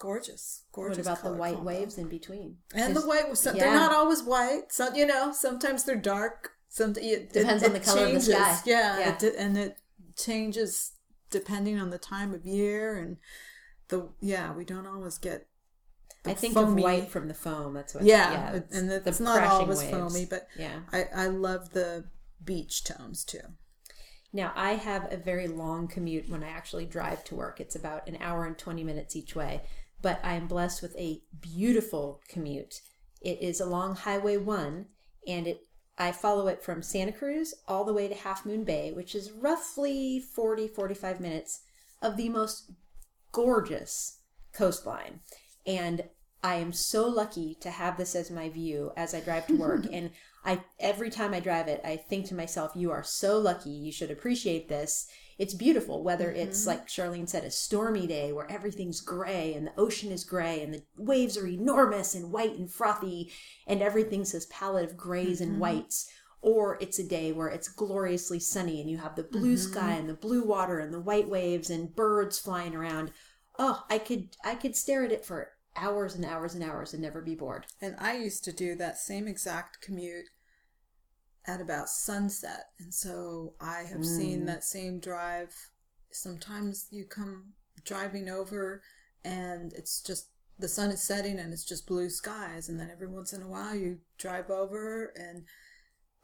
gorgeous gorgeous what about the white combo. waves in between and the white so, yeah. they're not always white some you know sometimes they're dark some it, depends it, on the color changes. of the sky yeah, yeah. It, and it changes depending on the time of year and the yeah we don't always get I think foamy. of white from the foam. That's what. Yeah, yeah it's, and it's not always waves. foamy, but yeah, I I love the beach tones too. Now I have a very long commute when I actually drive to work. It's about an hour and twenty minutes each way, but I am blessed with a beautiful commute. It is along Highway One, and it I follow it from Santa Cruz all the way to Half Moon Bay, which is roughly 40 45 minutes of the most gorgeous coastline. And I am so lucky to have this as my view as I drive to work. <laughs> and I every time I drive it, I think to myself, "You are so lucky. You should appreciate this. It's beautiful. Whether mm-hmm. it's like Charlene said, a stormy day where everything's gray and the ocean is gray and the waves are enormous and white and frothy, and everything's this palette of grays mm-hmm. and whites." Or it's a day where it's gloriously sunny and you have the blue mm-hmm. sky and the blue water and the white waves and birds flying around. Oh, I could I could stare at it for hours and hours and hours and never be bored. And I used to do that same exact commute at about sunset. And so I have mm. seen that same drive. Sometimes you come driving over and it's just the sun is setting and it's just blue skies. And then every once in a while you drive over and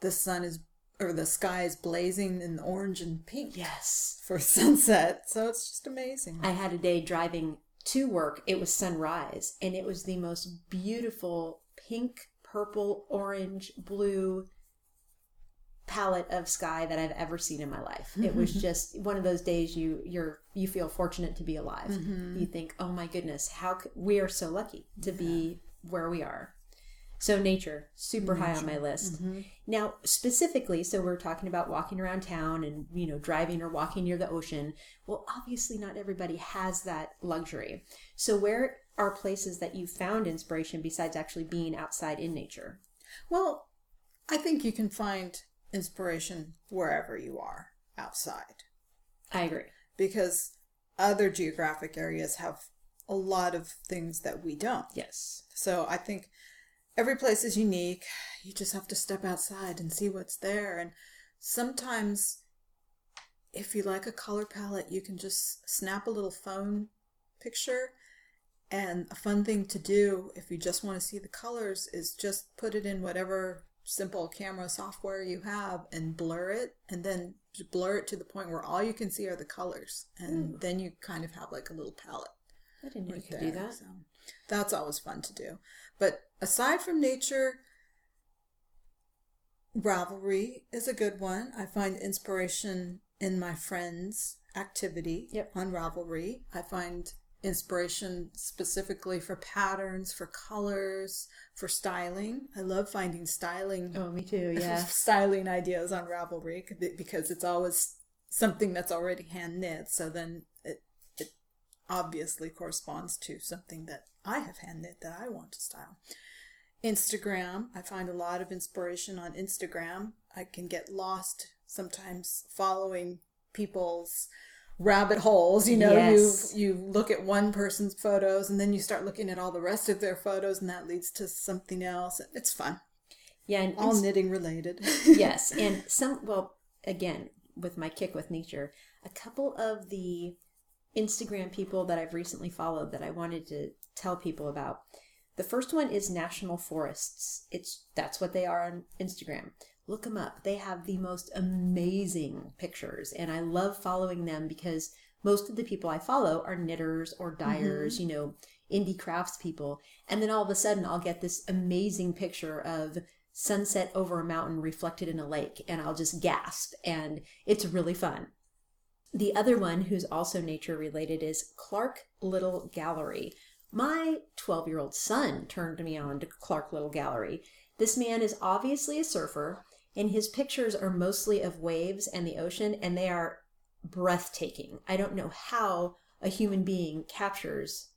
the sun is or the sky is blazing in orange and pink. Yes. For <laughs> sunset. So it's just amazing. I had a day driving to work, it was sunrise, and it was the most beautiful pink, purple, orange, blue palette of sky that I've ever seen in my life. It was <laughs> just one of those days you you're you feel fortunate to be alive. Mm-hmm. You think, "Oh my goodness, how c- we are so lucky to yeah. be where we are." So nature, super nature. high on my list. Mm-hmm. Now, specifically, so we're talking about walking around town and, you know, driving or walking near the ocean. Well, obviously not everybody has that luxury. So where are places that you found inspiration besides actually being outside in nature? Well, I think you can find inspiration wherever you are outside. I agree. Because other geographic areas have a lot of things that we don't. Yes. So I think every place is unique. You just have to step outside and see what's there. And sometimes, if you like a color palette, you can just snap a little phone picture. And a fun thing to do if you just want to see the colors is just put it in whatever simple camera software you have and blur it and then blur it to the point where all you can see are the colors and mm. then you kind of have like a little palette i didn't know right you could there. do that so that's always fun to do but aside from nature, Ravelry is a good one. I find inspiration in my friends' activity yep. on Ravelry. I find inspiration specifically for patterns, for colors, for styling. I love finding styling. Oh, me too. <laughs> Yeah, styling ideas on Ravelry because it's always something that's already hand knit. So then it it obviously corresponds to something that I have hand knit that I want to style. Instagram, I find a lot of inspiration on Instagram. I can get lost sometimes following people's rabbit holes you know yes. you you look at one person's photos and then you start looking at all the rest of their photos and that leads to something else it's fun Yeah, and All knitting related. <laughs> yes, <laughs> and some well, again, with my kick with nature, a couple of the Instagram people that I've recently followed that I wanted to tell people about. The first one is National Forests. It's that's what they are on Instagram. Look them up. They have the most amazing pictures, and I love following them because most of the people I follow are knitters or dyers, mm-hmm. you know, indie crafts people. And then all of a sudden, I'll get this amazing picture of sunset over a mountain reflected in a lake, and I'll just gasp, and it's really fun. The other one, who's also nature related, is Clark Little Gallery. My 12 year old son turned me on to Clark Little Gallery. This man is obviously a surfer, and his pictures are mostly of waves and the ocean, and they are breathtaking. I don't know how a human being captures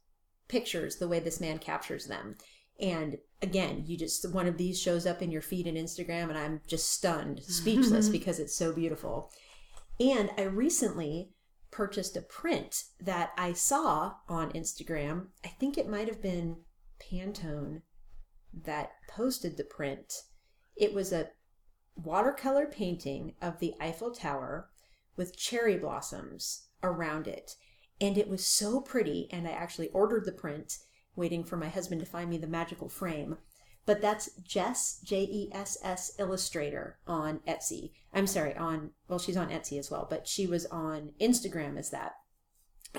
pictures the way this man captures them. And again, you just one of these shows up in your feed and Instagram, and I'm just stunned, speechless <laughs> because it's so beautiful. And I recently purchased a print that I saw on Instagram. I think it might have been Pantone that posted the print. It was a watercolor painting of the Eiffel Tower with cherry blossoms around it. And it was so pretty. And I actually ordered the print, waiting for my husband to find me the magical frame. But that's Jess, J E S S Illustrator on Etsy. I'm sorry, on, well, she's on Etsy as well, but she was on Instagram as that.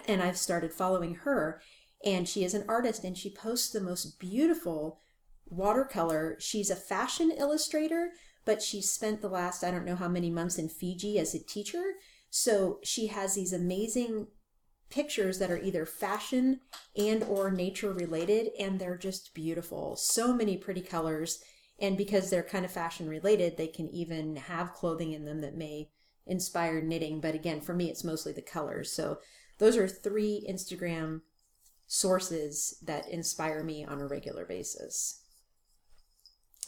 And I've started following her. And she is an artist and she posts the most beautiful watercolor. She's a fashion illustrator, but she spent the last, I don't know how many months in Fiji as a teacher. So she has these amazing pictures that are either fashion and or nature related and they're just beautiful. So many pretty colors and because they're kind of fashion related they can even have clothing in them that may inspire knitting. But again for me it's mostly the colors. So those are three instagram sources that inspire me on a regular basis.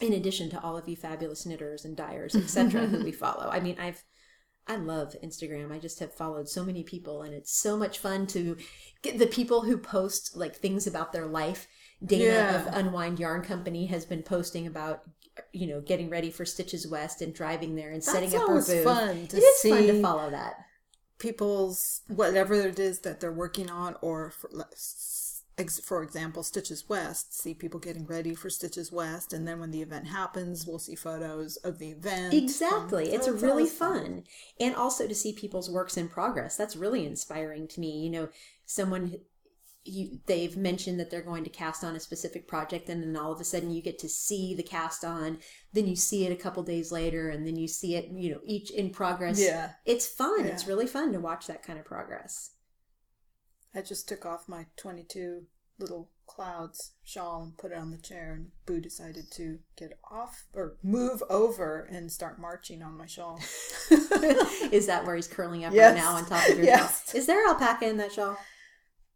In addition to all of you fabulous knitters and dyers etc who we <laughs> follow. I mean i've I love Instagram. I just have followed so many people, and it's so much fun to get the people who post like things about their life. Dana Yeah. of Unwind Yarn Company has been posting about, you know, getting ready for Stitches West and driving there and setting up her booth. fun to it is fun to follow that. people's whatever it is that they're working on or for, for example stitches west see people getting ready for stitches west and then when the event happens we'll see photos of the event from- Exactly. It's oh, really always fun. And also to see people's works in progress. That's really inspiring to me. You know, someone you they've mentioned that they're going to cast on a specific project and then all of a sudden you get to see the cast on, then you see it a couple days later and then you see it, you know, each in progress. Yeah. It's fun. Yeah. It's really fun to watch that kind of progress. I just took off my 22 little clouds shawl and put it on the chair and boo decided to get off or move over and start marching on my shawl <laughs> Is that where he's curling up Yes. right now on top of your <laughs> Yes. shawl? Is there alpaca in that shawl?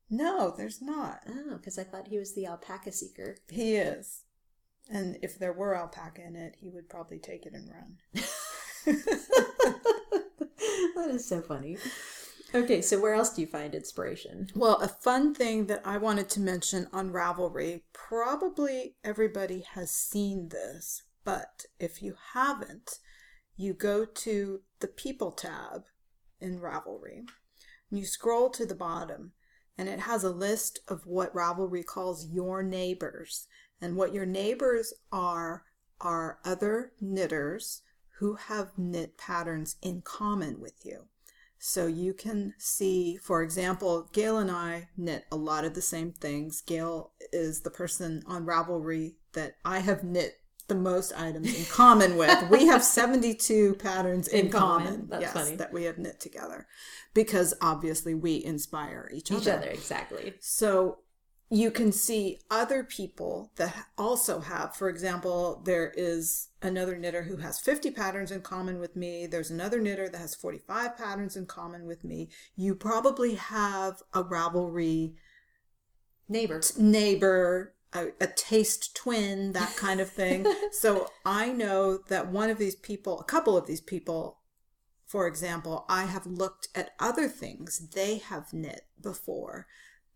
no there's not Oh, because I thought he was the alpaca seeker. He is. And if there were alpaca in it, he would probably take it and run. <laughs> that is so funny. Okay, so where else do you find inspiration? Well, a fun thing that I wanted to mention on Ravelry, probably everybody has seen this, but if you haven't, you go to the People tab in Ravelry. and You scroll to the bottom, and it has a list of what Ravelry calls your neighbors. And what your neighbors are are other knitters who have knit patterns in common with you. So you can see, for example, Gail and I knit a lot of the same things. Gail is the person on Ravelry that I have knit the most items in common with. We have <laughs> 72 patterns in, In common. common, That's yes, funny. that we have knit together because obviously we inspire each, Each other, exactly. so you can see other people that also have, for example, there is another knitter who has 50 patterns in common with me. There's another knitter that has 45 patterns in common with me. You probably have a Ravelry Neighbor. neighbor, a, a taste twin, that kind of thing. <laughs> so I know that one of these people, a couple of these people, for example, I have looked at other things they have knit before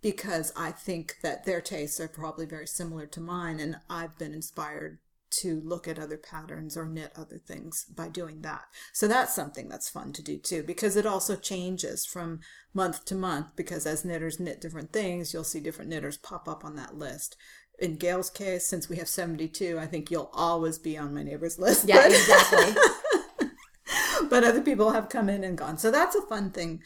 because I think that their tastes are probably very similar to mine and I've been inspired to look at other patterns or knit other things by doing that. So that's something that's fun to do too, because it also changes from month to month. Because as knitters knit different things, you'll see different knitters pop up on that list. In Gail's case, since we have 72, I think you'll always be on my neighbor's list. Yeah, but- exactly. <laughs> but other people have come in and gone. So that's a fun thing,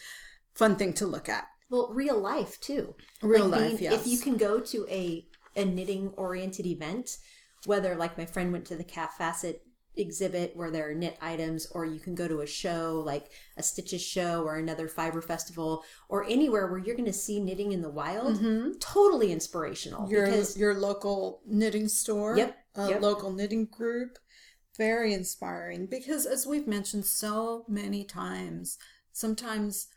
fun thing to look at. Well, real life too. Real Like, life, being- yes. If you can go to a a knitting oriented event, whether like my friend went to the Kaffe Fassett exhibit where there are knit items, or you can go to a show like a Stitches show or another fiber festival, or anywhere where you're going to see knitting in the wild, totally inspirational. Mm-hmm. Your because your local knitting store, Yep, a yep. local knitting group, very inspiring. Because as we've mentioned so many times, sometimes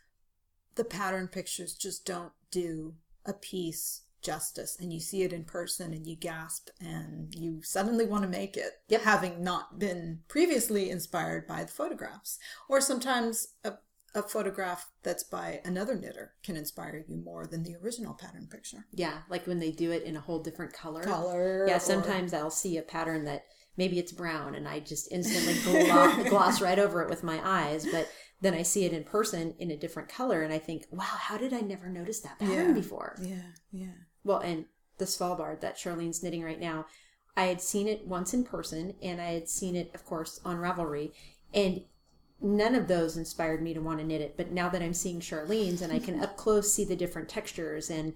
the pattern pictures just don't do a piece justice, and you see it in person and you gasp, and you suddenly want to make it, Yep. having not been previously inspired by the photographs, or sometimes a a photograph that's by another knitter can inspire you more than the original pattern picture. yeah, like when they do it in a whole different color. Color. Yeah, or- sometimes I'll see a pattern that maybe it's brown and I just instantly <laughs> gloss, gloss right over it with my eyes, but then I see it in person in a different color and I think, wow, how did I never notice that pattern Yeah. before? Yeah, yeah. Well, and the Svalbard that Charlene's knitting right now, I had seen it once in person and I had seen it, of course, on Ravelry. And none of those inspired me to want to knit it. But now that I'm seeing Charlene's and I can up close see the different textures and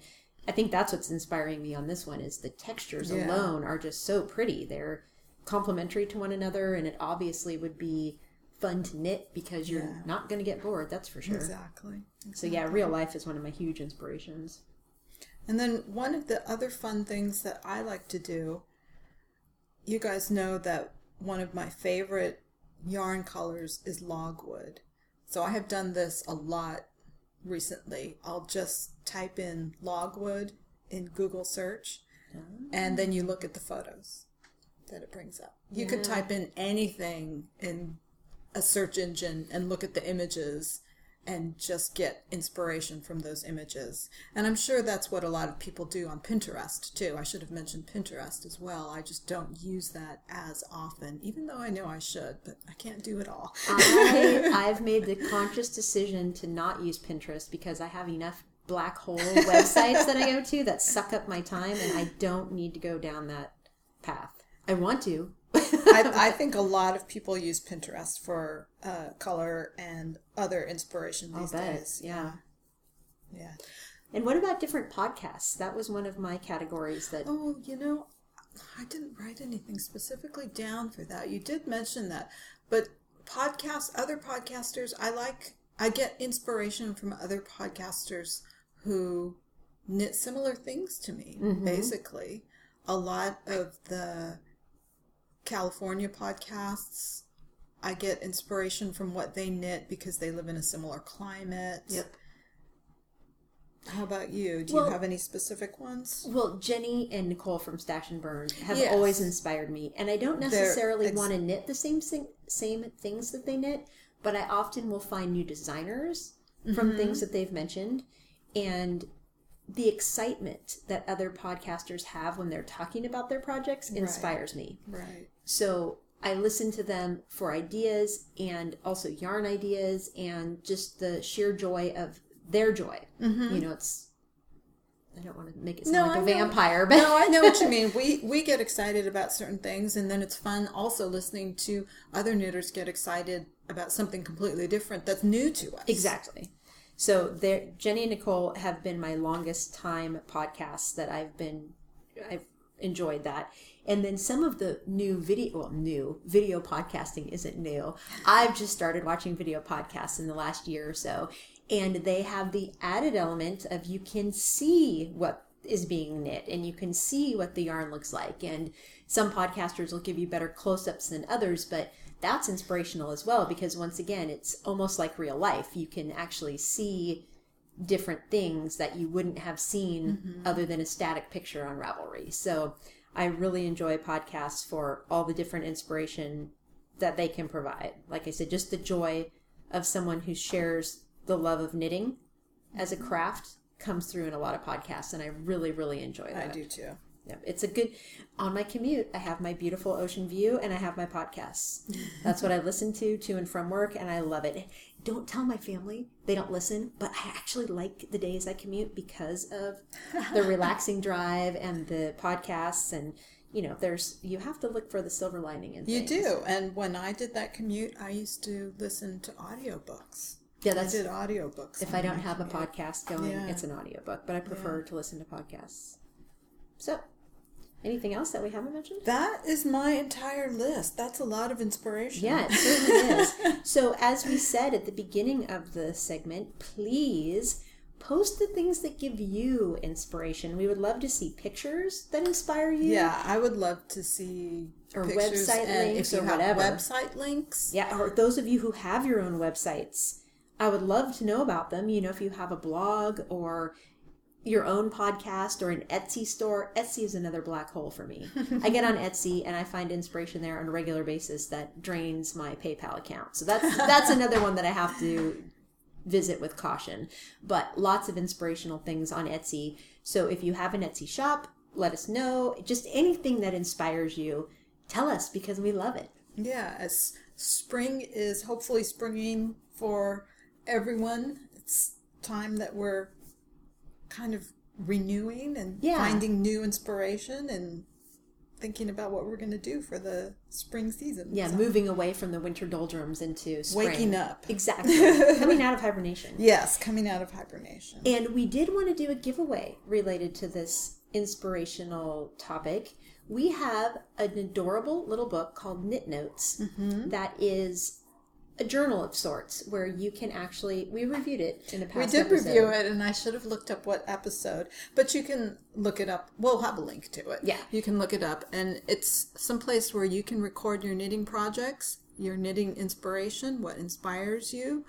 I think that's what's inspiring me on this one is the textures Yeah. alone are just so pretty. They're complementary to one another and it obviously would be fun to knit because you're Yeah. not going to get bored, that's for sure. Exactly. So yeah, real life is one of my huge inspirations. And then one of the other fun things that I like to do, you guys know that one of my favorite yarn colors is logwood. So I have done this a lot recently. I'll just type in logwood in Google search and then you look at the photos that it brings up. You could ah. type in anything in a search engine and look at the images and just get inspiration from those images. And I'm sure that's what a lot of people do on Pinterest too. I should have mentioned Pinterest as well. I just don't use that as often, even though I know I should, but I can't do it all. I, <laughs> I've made the conscious decision to not use Pinterest because I have enough black hole websites that I go to that suck up my time, and I don't need to go down that path. I want to. I, <laughs> I think a lot of people use Pinterest for uh, color and other inspiration these days. yeah. Yeah. And what about different podcasts? That was one of my categories that. Oh, you know, I didn't write anything specifically down for that. You did mention that, but podcasts, other podcasters, I like. I get inspiration from other podcasters who knit similar things to me. Basically, a lot of the California podcasts. I get inspiration from what they knit because they live in a similar climate. Yep. How about you? Do Well- you have any specific ones? Well, Jenny and Nicole from Stash and Burn have Yes. always inspired me, and I don't necessarily ex- want to knit the same thing, same things that they knit, but I often will find new designers from Mm-hmm. things that they've mentioned, and the excitement that other podcasters have when they're talking about their projects inspires me. Right. So I listen to them for ideas and also yarn ideas and just the sheer joy of their joy. You know, it's. I don't want to make it sound Mm-hmm. No, like a I know. vampire, but No, I know what you <laughs> mean. We we get excited about certain things, and then it's fun also listening to other knitters get excited about something completely different that's new to us. Exactly. So there, Jenny and Nicole have been my longest time podcasts that I've been, I've enjoyed that. And then some of the new video, well, new video podcasting isn't new. I've just started watching video podcasts in the last year or so, and they have the added element of you can see what is being knit and you can see what the yarn looks like. And some podcasters will give you better close ups than others, but that's inspirational as well because once again, it's almost like real life. You can actually see different things that you wouldn't have seen mm-hmm. other than a static picture on Ravelry. So I really enjoy podcasts for all the different inspiration that they can provide. Like I said, just the joy of someone who shares the love of knitting as a craft comes through in a lot of podcasts, and I really, really enjoy that. I do too. Yep. It's a good on my commute. I have my beautiful ocean view and I have my podcasts. <laughs> That's what I listen to to and from work, and I love it. Don't tell my family; they don't listen. But I actually like the days I commute because of the <laughs> relaxing drive and the podcasts and. You know, there's you have to look for the silver lining in things. You things. do. And when I did that commute, I used to listen to audiobooks. Yeah, I that's did audiobooks. if I don't have a podcast going, Yeah. it's an audiobook, but I prefer to listen to podcasts. So, anything else that we haven't mentioned? That is my entire list. That's a lot of inspiration. Yeah, it certainly is. <laughs> So, as we said at the beginning of the segment, please post the things that give you inspiration. We would love to see pictures that inspire you. Yeah, I would love to see Or website uh, links or whatever. website links. Yeah, or those of you who have your own websites, I would love to know about them. You know, if you have a blog or your own podcast or an Etsy store. Etsy is another black hole for me. I get on Etsy and I find inspiration there on a regular basis that drains my PayPal account. So that's <laughs> that's another one that I have to visit with caution. But lots of inspirational things on Etsy. So if you have an Etsy shop, let us know. Just anything that inspires you, tell us because we love it. Yeah, as spring is hopefully springing for everyone, it's time that we're kind of renewing and Yeah. finding new inspiration and thinking about what we're going to do for the spring season. Yeah, So- moving away from the winter doldrums into spring. Waking up. Exactly. <laughs> Coming out of hibernation. Yes, coming out of hibernation. And we did want to do a giveaway related to this inspirational topic. We have an adorable little book called Knit Notes Mm-hmm. that is a journal of sorts where you can actually we reviewed it in a past. We did episode. review it, and I should have looked up what episode, but you can look it up. We'll have a link to it. Yeah. You can look it up, and it's someplace where you can record your knitting projects, your knitting inspiration, what inspires you,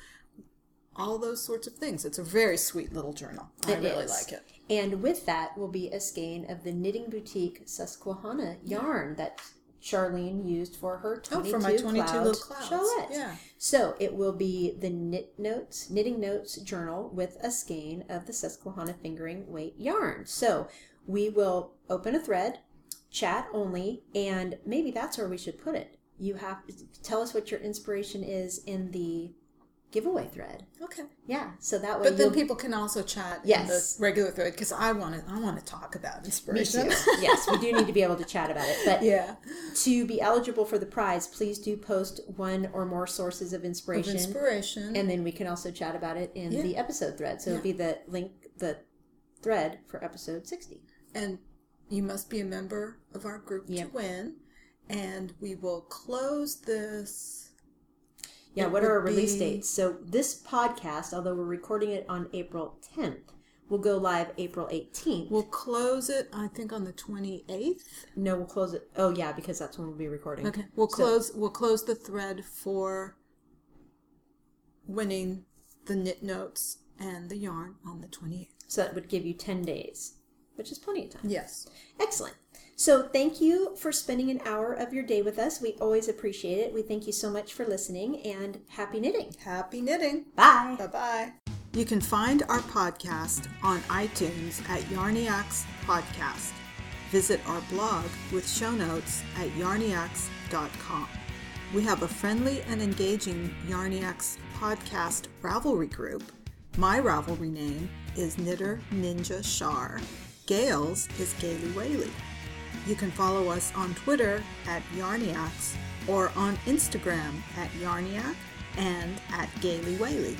all those sorts of things. It's a very sweet little journal. I really is. like it. And with that will be a skein of the Knitting Boutique Susquehanna yarn that Charlene used for her 22, Oh, for my 22 cloud little clouds. Yeah. So it will be the Knit Notes, Knitting Notes journal with a skein of the Susquehanna fingering weight yarn. So we will open a thread, chat only, and maybe that's where we should put it. You have tell us what your inspiration is in the giveaway thread. Okay. Yeah, so that way But then people can also chat in Yes. the regular thread because I want to. I want to talk about Me inspiration. too. yes, we do need to be able to chat about it. But <laughs> yeah. to be eligible for the prize, please do post one or more sources of Of inspiration. inspiration. and then we can also chat about it in Yeah. the episode thread. So it'll be the link, the thread for episode 60. and you must be a member of our group Yep. to win. And we will close this. Yeah, what are our release be- dates? So this podcast, although we're recording it on April 10th, will go live April 18th. We'll close it, I think, on the twenty eighth. no, we'll close it. Oh, yeah, because that's when we'll be recording. Okay. We'll So- close. we'll close the thread for winning the knit notes and the yarn on the twenty eighth. So that would give you 10 days, which is plenty of time. Yes. Excellent. So, thank you for spending an hour of your day with us. We always appreciate it. We thank you so much for listening and happy knitting. Happy knitting. Bye. Bye bye. You can find our podcast on iTunes at Yarniacs Podcast. Visit our blog with show notes at yarniacs.com. We have a friendly and engaging Yarniacs podcast Ravelry group. My Ravelry name is Knitter Ninja Shar. Gail's is Gaily Whaley. You can follow us on Twitter at Yarniacs or on Instagram at Yarniac and at Gaily Whaley.